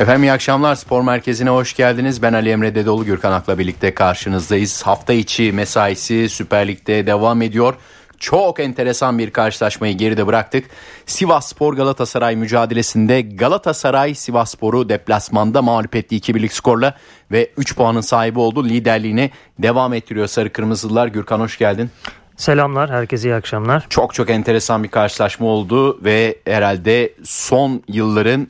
Efendim iyi akşamlar Spor Merkezi'ne hoş geldiniz. Ben Ali Emre Dedoğlu Gürkan Ak'la birlikte karşınızdayız. Hafta içi mesaisi Süper Lig'de devam ediyor. Çok enteresan bir karşılaşmayı geride bıraktık. Sivas Spor Galatasaray mücadelesinde Galatasaray Sivas Spor'u deplasmanda mağlup etti 2-1'lik skorla ve 3 puanın sahibi oldu. Liderliğini devam ettiriyor Sarı Kırmızılılar. Gürkan hoş geldin. Selamlar, herkese iyi akşamlar. Çok çok enteresan bir karşılaşma oldu ve herhalde son yılların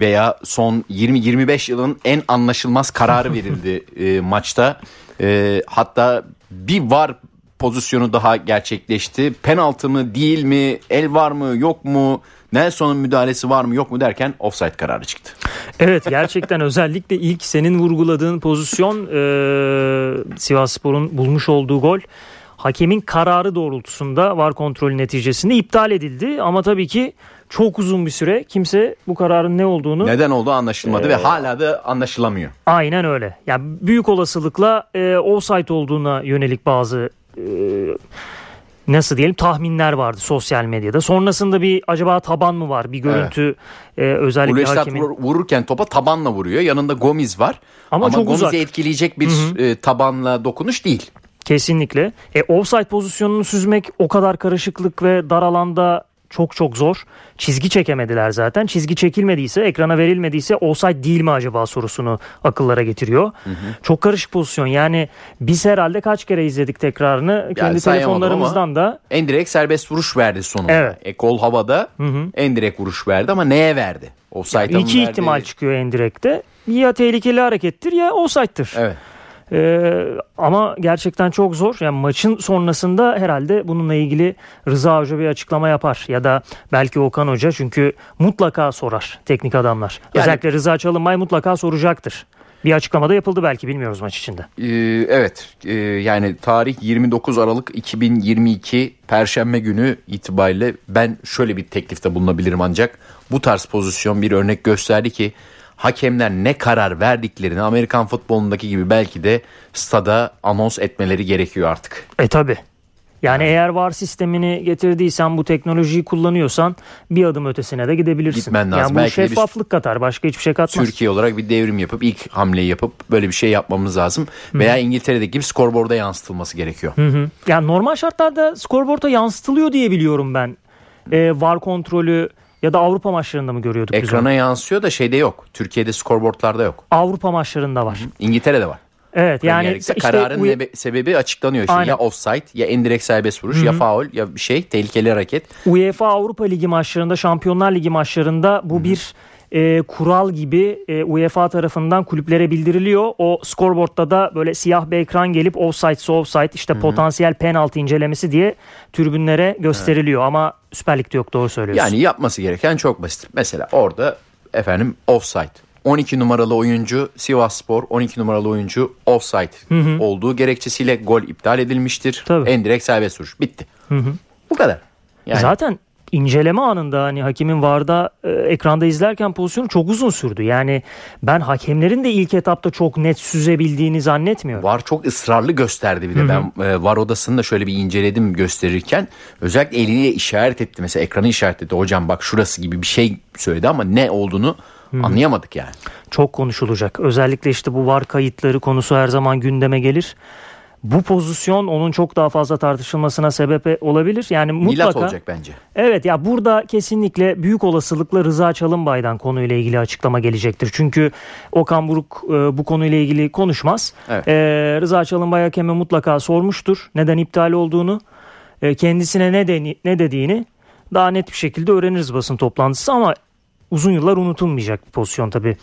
veya son 20-25 yılın en anlaşılmaz kararı verildi e, maçta. E, hatta bir var pozisyonu daha gerçekleşti. Penaltı mı değil mi el var mı yok mu Nelson'un müdahalesi var mı yok mu derken offside kararı çıktı. Evet gerçekten özellikle ilk senin vurguladığın pozisyon e, Sivas Spor'un bulmuş olduğu gol hakemin kararı doğrultusunda var kontrolü neticesinde iptal edildi. Ama tabii ki çok uzun bir süre kimse bu kararın ne olduğunu neden olduğu anlaşılmadı ee, ve hala da anlaşılamıyor. Aynen öyle. Yani büyük olasılıkla e, offside olduğuna yönelik bazı e, nasıl diyelim tahminler vardı sosyal medyada. Sonrasında bir acaba taban mı var? Bir görüntü evet. e, özellikle Uleştat hakemin... vururken topa tabanla vuruyor. Yanında Gomiz var. Ama, Ama çok Gomiz'i uzak. etkileyecek bir Hı-hı. E, tabanla dokunuş değil. Kesinlikle. E, offside pozisyonunu süzmek o kadar karışıklık ve dar alanda çok çok zor. Çizgi çekemediler zaten. Çizgi çekilmediyse, ekrana verilmediyse offside değil mi acaba sorusunu akıllara getiriyor. Hı hı. Çok karışık pozisyon. Yani biz herhalde kaç kere izledik tekrarını. Yani Kendi telefonlarımızdan da. En direkt serbest vuruş verdi sonunda. Evet. E, kol havada hı hı. en direkt vuruş verdi ama neye verdi? Offside'a yani İki verdi? ihtimal çıkıyor en direkte. Ya tehlikeli harekettir ya offside'dır. Evet. Ee, ama gerçekten çok zor. Yani maçın sonrasında herhalde bununla ilgili Rıza Hoca bir açıklama yapar ya da belki Okan Hoca çünkü mutlaka sorar teknik adamlar. Yani, Özellikle Rıza Çalınbay mutlaka soracaktır. Bir açıklamada yapıldı belki bilmiyoruz maç içinde. Ee, evet ee, yani tarih 29 Aralık 2022 Perşembe günü itibariyle ben şöyle bir teklifte bulunabilirim ancak bu tarz pozisyon bir örnek gösterdi ki hakemler ne karar verdiklerini Amerikan futbolundaki gibi belki de stada anons etmeleri gerekiyor artık. E tabi. Yani evet. eğer var sistemini getirdiysen bu teknolojiyi kullanıyorsan bir adım ötesine de gidebilirsin. Gitmen lazım. Yani bu belki şeffaflık katar başka hiçbir şey katmaz. Türkiye olarak bir devrim yapıp ilk hamleyi yapıp böyle bir şey yapmamız lazım. Hı. Veya İngiltere'deki gibi skorboarda yansıtılması gerekiyor. Hı hı. Yani normal şartlarda skorboarda yansıtılıyor diye biliyorum ben. Ee, var kontrolü ya da Avrupa maçlarında mı görüyorduk Ekrana biz yansıyor da şeyde yok. Türkiye'de skorboardlarda yok. Avrupa maçlarında var. Hı-hı. İngiltere'de var. Evet yani işte kararın u- sebebi açıklanıyor. Işte ya offside ya indirekt serbest vuruş Hı-hı. ya faul ya bir şey tehlikeli hareket. UEFA Avrupa Ligi maçlarında Şampiyonlar Ligi maçlarında bu Hı-hı. bir e, kural gibi e, UEFA tarafından kulüplere bildiriliyor. O scoreboard'da da böyle siyah bir ekran gelip offside offside işte Hı-hı. potansiyel penaltı incelemesi diye tribünlere gösteriliyor. Evet. Ama Süper Lig'de yok doğru söylüyorsun. Yani yapması gereken çok basit. Mesela orada efendim offside 12 numaralı oyuncu Sivas Spor 12 numaralı oyuncu offside hı hı. olduğu gerekçesiyle gol iptal edilmiştir. Tabii. En direkt serbest vuruş. Bitti. Hı hı. Bu kadar. Yani... Zaten inceleme anında hani hakemin VAR'da e, ekranda izlerken pozisyonu çok uzun sürdü. Yani ben hakemlerin de ilk etapta çok net süzebildiğini zannetmiyorum. VAR çok ısrarlı gösterdi bir de. Hı-hı. Ben e, VAR odasını da şöyle bir inceledim gösterirken özellikle eliyle işaret etti. Mesela ekranı işaret etti. Hocam bak şurası gibi bir şey söyledi ama ne olduğunu Hı-hı. anlayamadık yani. Çok konuşulacak. Özellikle işte bu VAR kayıtları konusu her zaman gündeme gelir bu pozisyon onun çok daha fazla tartışılmasına sebep olabilir. Yani mutlaka Milat olacak bence. Evet ya burada kesinlikle büyük olasılıkla Rıza Çalınbay'dan konuyla ilgili açıklama gelecektir. Çünkü Okan Buruk e, bu konuyla ilgili konuşmaz. Evet. E, Rıza Çalınbay hakeme mutlaka sormuştur neden iptal olduğunu. E, kendisine ne, de, ne dediğini daha net bir şekilde öğreniriz basın toplantısı ama uzun yıllar unutulmayacak bir pozisyon tabii.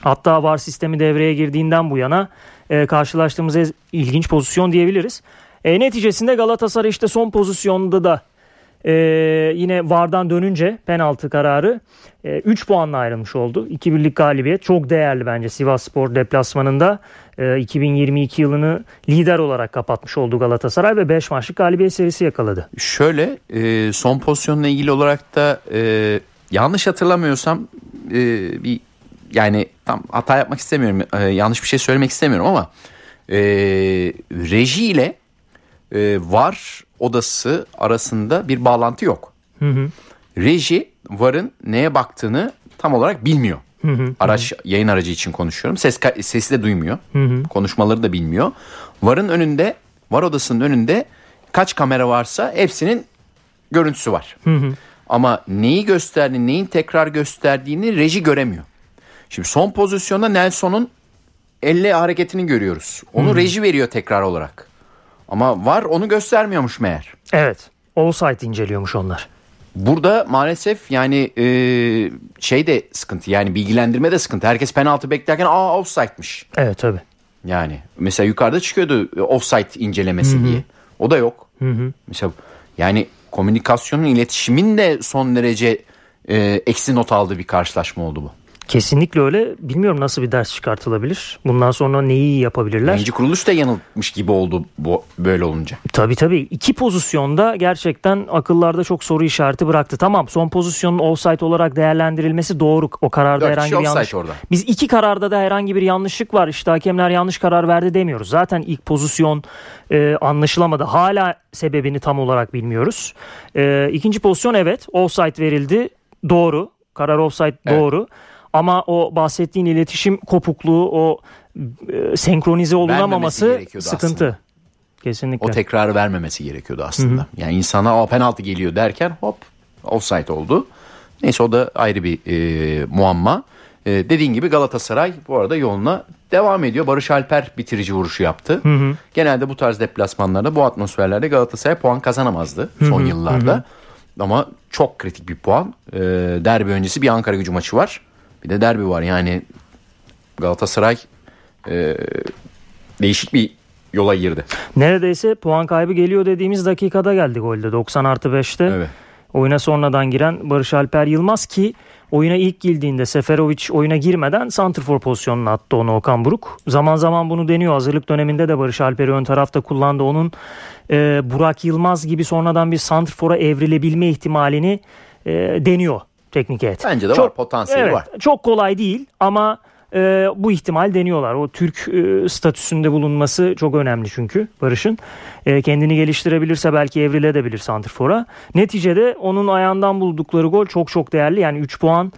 Hatta VAR sistemi devreye girdiğinden bu yana e, karşılaştığımız ilginç pozisyon diyebiliriz. E, neticesinde Galatasaray işte son pozisyonda da e, yine VAR'dan dönünce penaltı kararı 3 e, puanla ayrılmış oldu. 2-1'lik galibiyet çok değerli bence Sivas Spor deplasmanında. E, 2022 yılını lider olarak kapatmış oldu Galatasaray ve 5 maçlık galibiyet serisi yakaladı. Şöyle e, son pozisyonla ilgili olarak da e, yanlış hatırlamıyorsam e, bir yani tam hata yapmak istemiyorum e, yanlış bir şey söylemek istemiyorum ama e, reji ile e, var odası arasında bir bağlantı yok. Hı hı. Reji varın neye baktığını tam olarak bilmiyor. Hı hı, Araç hı. yayın aracı için konuşuyorum. Ses sesi de duymuyor. Hı hı. Konuşmaları da bilmiyor. VAR'ın önünde, VAR odasının önünde kaç kamera varsa hepsinin görüntüsü var. Hı hı. Ama neyi gösterdiğini, neyin tekrar gösterdiğini reji göremiyor. Şimdi son pozisyonda Nelson'un elle hareketini görüyoruz. Onu hmm. reji veriyor tekrar olarak. Ama var onu göstermiyormuş meğer. Evet. Offside inceliyormuş onlar. Burada maalesef yani e, şey de sıkıntı yani bilgilendirme de sıkıntı. Herkes penaltı beklerken aa offside'miş. Evet tabi. Yani mesela yukarıda çıkıyordu e, offside incelemesi Hı-hı. diye. O da yok. Hı-hı. Mesela yani komünikasyonun iletişimin de son derece e, eksi not aldığı bir karşılaşma oldu bu. Kesinlikle öyle. Bilmiyorum nasıl bir ders çıkartılabilir. Bundan sonra neyi yapabilirler? Yayıncı kuruluş da yanılmış gibi oldu bu böyle olunca. Tabii tabii. İki pozisyonda gerçekten akıllarda çok soru işareti bıraktı. Tamam son pozisyonun offside olarak değerlendirilmesi doğru. O kararda Dört herhangi bir yanlış. Orada. Biz iki kararda da herhangi bir yanlışlık var. İşte hakemler yanlış karar verdi demiyoruz. Zaten ilk pozisyon e, anlaşılamadı. Hala sebebini tam olarak bilmiyoruz. E, ikinci pozisyon evet offside verildi. Doğru. Karar offside evet. doğru. Ama o bahsettiğin iletişim kopukluğu, o e, senkronize olunamaması sıkıntı. Aslında. Kesinlikle. O tekrarı vermemesi gerekiyordu aslında. Hı hı. Yani insana o penaltı geliyor derken hop offside oldu. Neyse o da ayrı bir e, muamma. E, dediğin gibi Galatasaray bu arada yoluna devam ediyor. Barış Alper bitirici vuruşu yaptı. Hı hı. Genelde bu tarz deplasmanlarda bu atmosferlerde Galatasaray puan kazanamazdı son hı hı. yıllarda. Hı hı. Ama çok kritik bir puan. E, derbi öncesi bir Ankara gücü maçı var. Bir de derbi var yani Galatasaray e, değişik bir yola girdi. Neredeyse puan kaybı geliyor dediğimiz dakikada geldi golde 90 artı 5'te. Evet. Oyuna sonradan giren Barış Alper Yılmaz ki oyuna ilk girdiğinde Seferovic oyuna girmeden santrfor pozisyonuna attı onu Okan Buruk. Zaman zaman bunu deniyor. Hazırlık döneminde de Barış Alper'i ön tarafta kullandı. Onun e, Burak Yılmaz gibi sonradan bir santrfora evrilebilme ihtimalini e, deniyor teknik heyet. Bence de çok, var potansiyeli evet, var. Çok kolay değil ama e, bu ihtimal deniyorlar. O Türk e, statüsünde bulunması çok önemli çünkü Barış'ın. E, kendini geliştirebilirse belki evrilebilir Santrfor'a. Neticede onun ayağından buldukları gol çok çok değerli. Yani 3 puan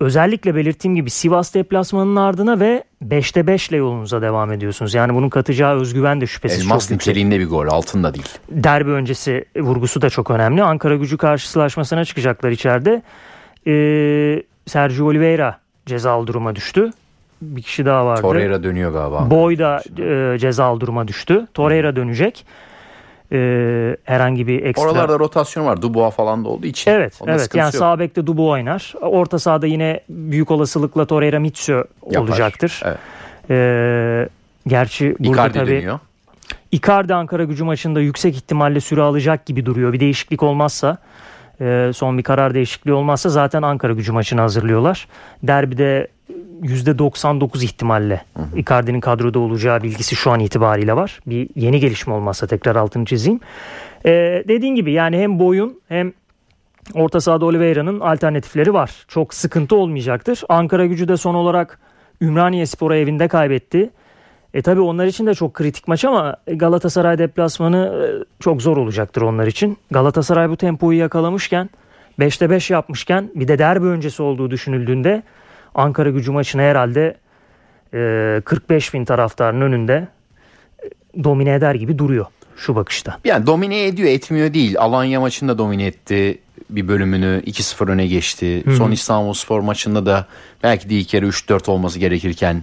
özellikle belirttiğim gibi Sivas deplasmanının ardına ve 5'te 5 ile yolunuza devam ediyorsunuz. Yani bunun katacağı özgüven de şüphesiz Elmas çok yüksek. niteliğinde bir gol altında değil. Derbi öncesi vurgusu da çok önemli. Ankara gücü karşılaşmasına çıkacaklar içeride. Ee, Sergio Oliveira cezalı duruma düştü. Bir kişi daha vardı. Torreira dönüyor galiba. Boy da e, cezalı duruma düştü. Torreira dönecek e, herhangi bir ekstra. Oralarda rotasyon var. Dubois falan da olduğu için. Evet. Onda evet. Yani sağ bekte Dubois oynar. Orta sahada yine büyük olasılıkla Torreira Mitsu olacaktır. Evet. E, gerçi burada Icardi tabii dönüyor. Icardi Ankara gücü maçında yüksek ihtimalle süre alacak gibi duruyor. Bir değişiklik olmazsa e, son bir karar değişikliği olmazsa zaten Ankara gücü maçını hazırlıyorlar. Derbide %99 ihtimalle Icardi'nin kadroda olacağı bilgisi şu an itibariyle var. Bir yeni gelişme olmazsa tekrar altını çizeyim. Ee, dediğin gibi yani hem boyun hem orta sahada Oliveira'nın alternatifleri var. Çok sıkıntı olmayacaktır. Ankara gücü de son olarak Ümraniye Spor'a evinde kaybetti. E tabi onlar için de çok kritik maç ama Galatasaray deplasmanı e, çok zor olacaktır onlar için. Galatasaray bu tempoyu yakalamışken 5'te 5 yapmışken bir de derbi öncesi olduğu düşünüldüğünde Ankara gücü maçını herhalde e, 45 bin taraftarın önünde e, domine eder gibi duruyor şu bakışta. Yani domine ediyor etmiyor değil. Alanya maçında domine etti bir bölümünü 2-0 öne geçti. Hı-hı. Son İstanbul Spor maçında da belki de ilk kere 3-4 olması gerekirken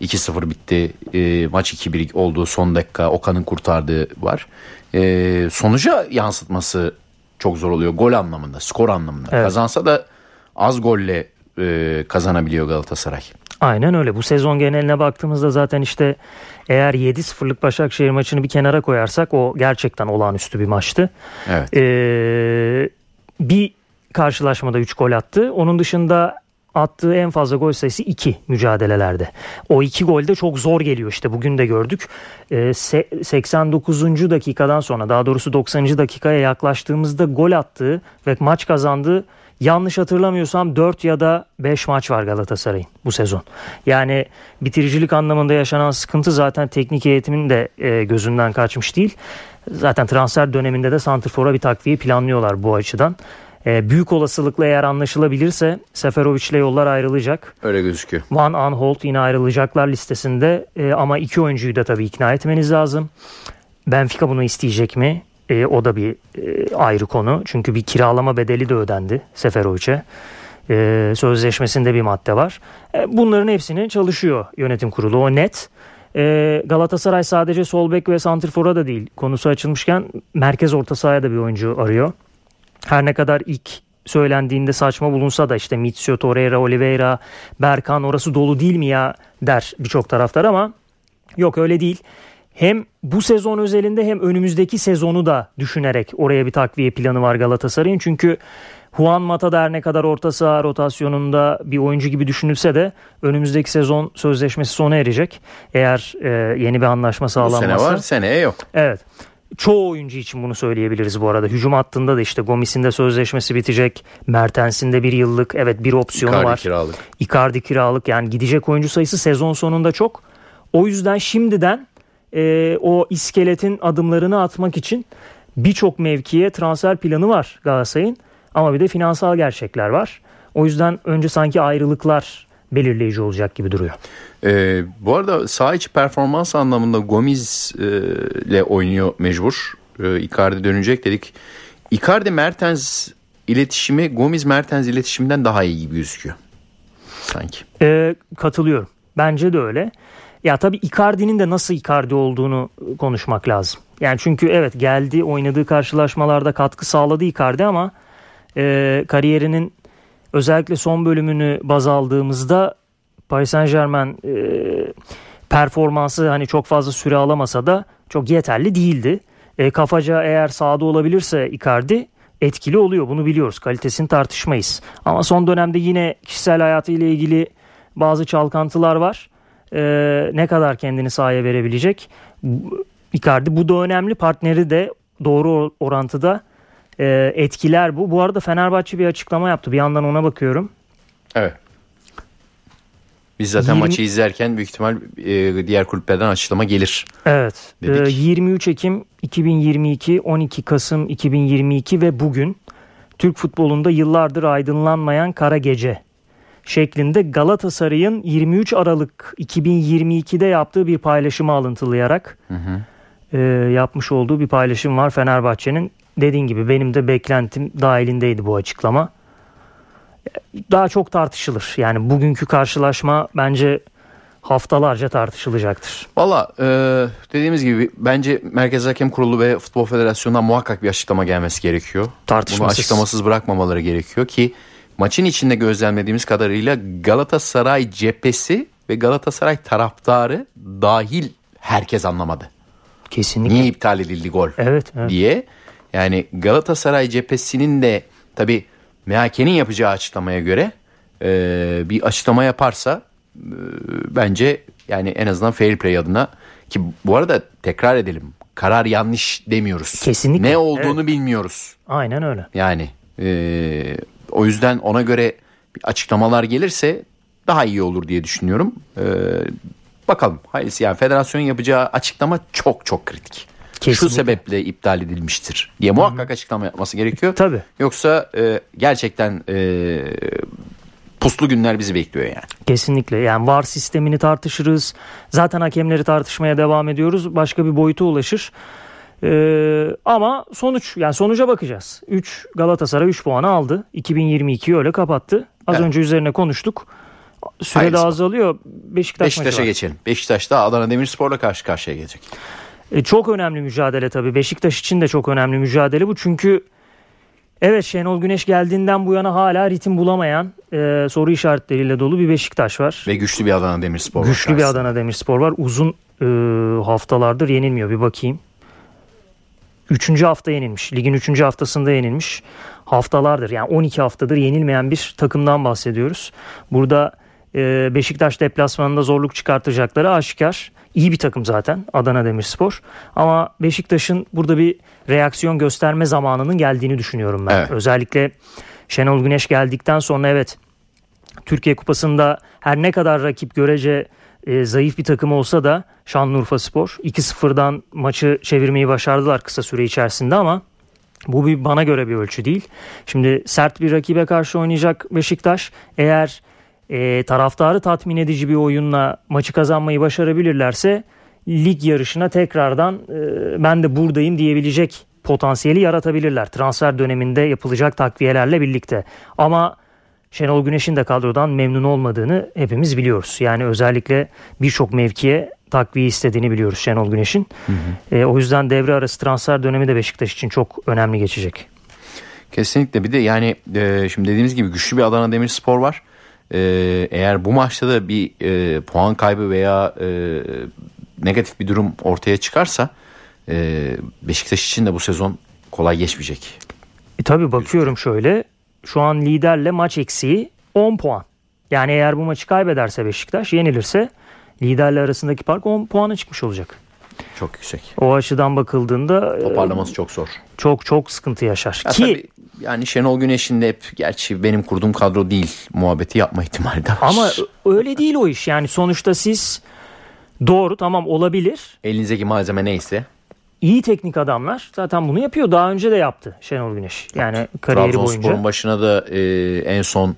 2-0 bitti. E, maç 2-1 olduğu son dakika Okan'ın kurtardığı var. E, sonuca yansıtması çok zor oluyor gol anlamında, skor anlamında. Evet. Kazansa da az golle e, kazanabiliyor Galatasaray. Aynen öyle. Bu sezon geneline baktığımızda zaten işte eğer 7-0'lık Başakşehir maçını bir kenara koyarsak o gerçekten olağanüstü bir maçtı. Evet. Ee, bir karşılaşmada 3 gol attı. Onun dışında attığı en fazla gol sayısı 2 mücadelelerde. O 2 gol de çok zor geliyor işte bugün de gördük. Ee, 89. dakikadan sonra daha doğrusu 90. dakikaya yaklaştığımızda gol attığı ve maç kazandığı Yanlış hatırlamıyorsam 4 ya da 5 maç var Galatasaray'ın bu sezon. Yani bitiricilik anlamında yaşanan sıkıntı zaten teknik eğitimin de e, gözünden kaçmış değil. Zaten transfer döneminde de Santrfor'a bir takviye planlıyorlar bu açıdan. E, büyük olasılıkla eğer anlaşılabilirse Seferovic ile yollar ayrılacak. Öyle gözüküyor. Van Aanholt yine ayrılacaklar listesinde e, ama iki oyuncuyu da tabii ikna etmeniz lazım. Benfica bunu isteyecek mi? E, o da bir e, ayrı konu. Çünkü bir kiralama bedeli de ödendi Seferovic'e. E, sözleşmesinde bir madde var. E, bunların hepsini çalışıyor yönetim kurulu. O net. E, Galatasaray sadece sol bek ve santrfora da değil. Konusu açılmışken merkez orta sahaya da bir oyuncu arıyor. Her ne kadar ilk söylendiğinde saçma bulunsa da işte Mitsio, Torreira, Oliveira, Berkan orası dolu değil mi ya der birçok taraftar ama yok öyle değil. Hem bu sezon özelinde hem önümüzdeki sezonu da düşünerek oraya bir takviye planı var Galatasaray'ın. Çünkü Juan Mata da her ne kadar orta saha rotasyonunda bir oyuncu gibi düşünülse de önümüzdeki sezon sözleşmesi sona erecek. Eğer e, yeni bir anlaşma sağlanmazsa. Sene var seneye yok. Evet. Çoğu oyuncu için bunu söyleyebiliriz bu arada. Hücum hattında da işte Gomis'in de sözleşmesi bitecek. Mertens'in de bir yıllık evet bir opsiyonu Icardi var. kiralık. Icardi kiralık yani gidecek oyuncu sayısı sezon sonunda çok. O yüzden şimdiden e, o iskeletin adımlarını atmak için birçok mevkiye transfer planı var Galatasaray'ın. Ama bir de finansal gerçekler var. O yüzden önce sanki ayrılıklar belirleyici olacak gibi duruyor. Ee, bu arada sağ içi performans anlamında Gomis e, ile oynuyor mecbur. E, Icardi dönecek dedik. Icardi Mertens iletişimi Gomis Mertens iletişiminden daha iyi gibi gözüküyor. Sanki. E, katılıyorum. Bence de öyle. Ya tabii Icardi'nin de nasıl Icardi olduğunu konuşmak lazım. Yani çünkü evet geldi oynadığı karşılaşmalarda katkı sağladı Icardi ama e, kariyerinin özellikle son bölümünü baz aldığımızda Paris Saint Germain e, performansı hani çok fazla süre alamasa da çok yeterli değildi. E, kafaca eğer sahada olabilirse Icardi etkili oluyor bunu biliyoruz kalitesini tartışmayız. Ama son dönemde yine kişisel hayatıyla ilgili bazı çalkantılar var. E, ne kadar kendini sahaya verebilecek? Icardi bu da önemli partneri de doğru orantıda e, etkiler bu. Bu arada Fenerbahçe bir açıklama yaptı. Bir yandan ona bakıyorum. Evet. Biz zaten 20... maçı izlerken büyük ihtimal e, diğer kulüplerden açıklama gelir. Evet. E, 23 Ekim 2022, 12 Kasım 2022 ve bugün Türk futbolunda yıllardır aydınlanmayan kara gece şeklinde Galatasaray'ın 23 Aralık 2022'de yaptığı bir paylaşımı alıntılayarak hı hı. E, yapmış olduğu bir paylaşım var Fenerbahçe'nin dediğin gibi benim de beklentim dahilindeydi bu açıklama. Daha çok tartışılır. Yani bugünkü karşılaşma bence haftalarca tartışılacaktır. Valla e, dediğimiz gibi bence Merkez Hakem Kurulu ve Futbol Federasyonu'ndan muhakkak bir açıklama gelmesi gerekiyor. Tartışmasız. Bunu açıklamasız bırakmamaları gerekiyor ki maçın içinde gözlemlediğimiz kadarıyla Galatasaray cephesi ve Galatasaray taraftarı dahil herkes anlamadı. Kesinlikle. Niye iptal edildi gol evet, evet. diye. Yani Galatasaray cephesinin de tabi MHK'nin yapacağı açıklamaya göre e, bir açıklama yaparsa e, bence yani en azından fair play adına ki bu arada tekrar edelim karar yanlış demiyoruz. Kesinlikle. Ne olduğunu evet. bilmiyoruz. Aynen öyle. Yani e, o yüzden ona göre açıklamalar gelirse daha iyi olur diye düşünüyorum. E, bakalım. Hayırlısı yani federasyon yapacağı açıklama çok çok kritik. Kesinlikle. Şu sebeple iptal edilmiştir diye muhakkak açıklama yapması gerekiyor. Tabii. Yoksa e, gerçekten e, puslu günler bizi bekliyor yani. Kesinlikle yani var sistemini tartışırız. Zaten hakemleri tartışmaya devam ediyoruz. Başka bir boyuta ulaşır. Ee, ama sonuç yani sonuca bakacağız. 3 Galatasaray 3 puanı aldı. 2022'yi öyle kapattı. Az evet. önce üzerine konuştuk. Süre Hayırlısı de azalıyor. Beşiktaş Beşiktaş'a geçelim. Beşiktaş da Adana Demirspor'la karşı karşıya gelecek. E, çok önemli mücadele tabii. Beşiktaş için de çok önemli mücadele bu. Çünkü evet Şenol Güneş geldiğinden bu yana hala ritim bulamayan e, soru işaretleriyle dolu bir Beşiktaş var. Ve güçlü bir Adana Demirspor var. Güçlü bir Adana Demirspor var. Uzun e, haftalardır yenilmiyor. Bir bakayım. Üçüncü hafta yenilmiş. Ligin üçüncü haftasında yenilmiş. Haftalardır yani 12 haftadır yenilmeyen bir takımdan bahsediyoruz. Burada e, Beşiktaş deplasmanında zorluk çıkartacakları aşikar. İyi bir takım zaten Adana Demirspor. Ama Beşiktaş'ın burada bir reaksiyon gösterme zamanının geldiğini düşünüyorum ben. Evet. Özellikle Şenol Güneş geldikten sonra evet Türkiye Kupası'nda her ne kadar rakip görece e, zayıf bir takım olsa da Şanlıurfa Spor 2-0'dan maçı çevirmeyi başardılar kısa süre içerisinde ama Bu bir bana göre bir ölçü değil. Şimdi sert bir rakibe karşı oynayacak Beşiktaş. Eğer e, taraftarı tatmin edici bir oyunla maçı kazanmayı başarabilirlerse lig yarışına tekrardan e, ben de buradayım diyebilecek potansiyeli yaratabilirler. Transfer döneminde yapılacak takviyelerle birlikte. Ama Şenol Güneş'in de kadrodan memnun olmadığını hepimiz biliyoruz. Yani özellikle birçok mevkiye takviye istediğini biliyoruz Şenol Güneş'in. E, o yüzden devre arası transfer dönemi de Beşiktaş için çok önemli geçecek. Kesinlikle bir de yani e, şimdi dediğimiz gibi güçlü bir Adana Demirspor var. E, eğer bu maçta da bir e, puan kaybı veya e, negatif bir durum ortaya çıkarsa e, Beşiktaş için de bu sezon kolay geçmeyecek. E, tabii bakıyorum şöyle şu an liderle maç eksiği 10 puan. Yani eğer bu maçı kaybederse Beşiktaş yenilirse liderle arasındaki fark 10 puana çıkmış olacak. Çok yüksek. O açıdan bakıldığında toparlaması e, çok zor. Çok çok sıkıntı yaşar. Ya Ki tabii, yani Şenol Güneş'in de hep gerçi benim kurduğum kadro değil muhabbeti yapma ihtimali de var. Ama öyle değil o iş. Yani sonuçta siz doğru tamam olabilir. Elinizdeki malzeme neyse iyi teknik adamlar zaten bunu yapıyor. Daha önce de yaptı Şenol Güneş. Yani kariyeri boyunca. Trabzonspor'un başına da e, en son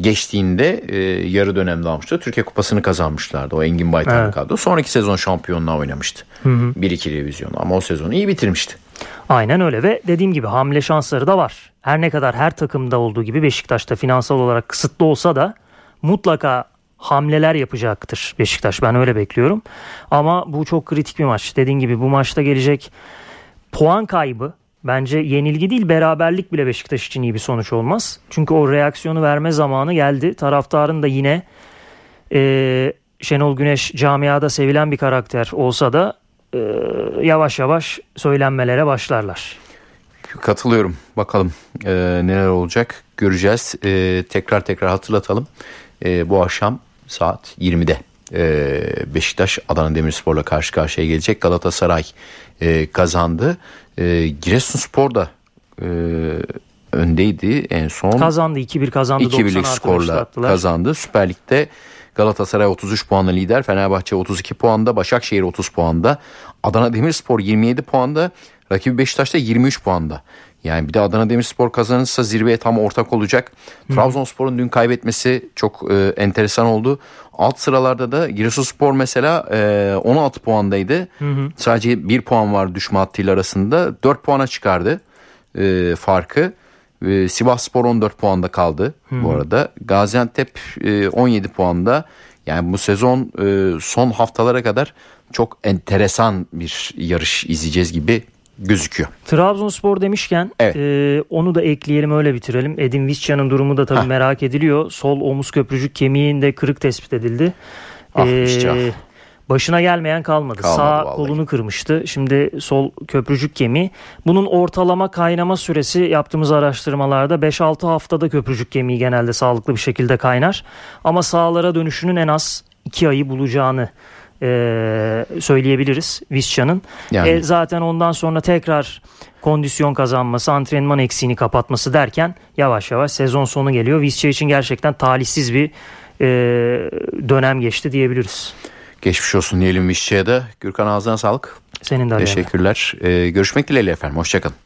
geçtiğinde e, yarı dönemde almıştı. Türkiye Kupası'nı kazanmışlardı. O Engin Baytar evet. kadro. Sonraki sezon şampiyonluğa oynamıştı. 1-2 revizyonu ama o sezonu iyi bitirmişti. Aynen öyle ve dediğim gibi hamle şansları da var. Her ne kadar her takımda olduğu gibi Beşiktaş'ta finansal olarak kısıtlı olsa da mutlaka hamleler yapacaktır Beşiktaş. Ben öyle bekliyorum. Ama bu çok kritik bir maç. Dediğim gibi bu maçta gelecek puan kaybı bence yenilgi değil beraberlik bile Beşiktaş için iyi bir sonuç olmaz. Çünkü o reaksiyonu verme zamanı geldi. Taraftarın da yine e, Şenol Güneş camiada sevilen bir karakter olsa da e, yavaş yavaş söylenmelere başlarlar. Katılıyorum. Bakalım e, neler olacak göreceğiz. E, tekrar tekrar hatırlatalım. E, bu akşam saat 20'de e, Beşiktaş Adana Demirspor'la karşı karşıya gelecek. Galatasaray e, kazandı. E, Giresunspor da e, öndeydi en son. Kazandı 2-1 kazandı. 2-1'lik skorla kazandı. Süper Lig'de Galatasaray 33 puanla lider. Fenerbahçe 32 puanda. Başakşehir 30 puanda. Adana Demirspor 27 puanda. Rakibi Beşiktaş'ta 23 puanda. Yani bir de Adana Demirspor kazanırsa zirveye tam ortak olacak. Trabzonspor'un dün kaybetmesi çok e, enteresan oldu. Alt sıralarda da Giresunspor mesela e, 16 puandaydı. Hı hı. Sadece 1 puan var düşme hattıyla arasında. 4 puana çıkardı e, farkı. E, Sivasspor 14 puanda kaldı hı hı. bu arada. Gaziantep e, 17 puanda. Yani bu sezon e, son haftalara kadar çok enteresan bir yarış izleyeceğiz gibi gözüküyor. Trabzonspor demişken evet. e, onu da ekleyelim öyle bitirelim. Edin Visca'nın durumu da tabii Heh. merak ediliyor. Sol omuz köprücük kemiğinde kırık tespit edildi. Ah, ee, başına gelmeyen kalmadı. kalmadı Sağ vallahi. kolunu kırmıştı. Şimdi sol köprücük kemiği. Bunun ortalama kaynama süresi yaptığımız araştırmalarda 5-6 haftada köprücük kemiği genelde sağlıklı bir şekilde kaynar. Ama sağlara dönüşünün en az 2 ayı bulacağını e, söyleyebiliriz Visca'nın. Yani. E, zaten ondan sonra tekrar kondisyon kazanması, antrenman eksiğini kapatması derken yavaş yavaş sezon sonu geliyor. Visca için gerçekten talihsiz bir e, dönem geçti diyebiliriz. Geçmiş olsun diyelim Visca'ya da. Gürkan ağzına sağlık. Senin de Teşekkürler. Ee, görüşmek dileğiyle efendim. Hoşçakalın.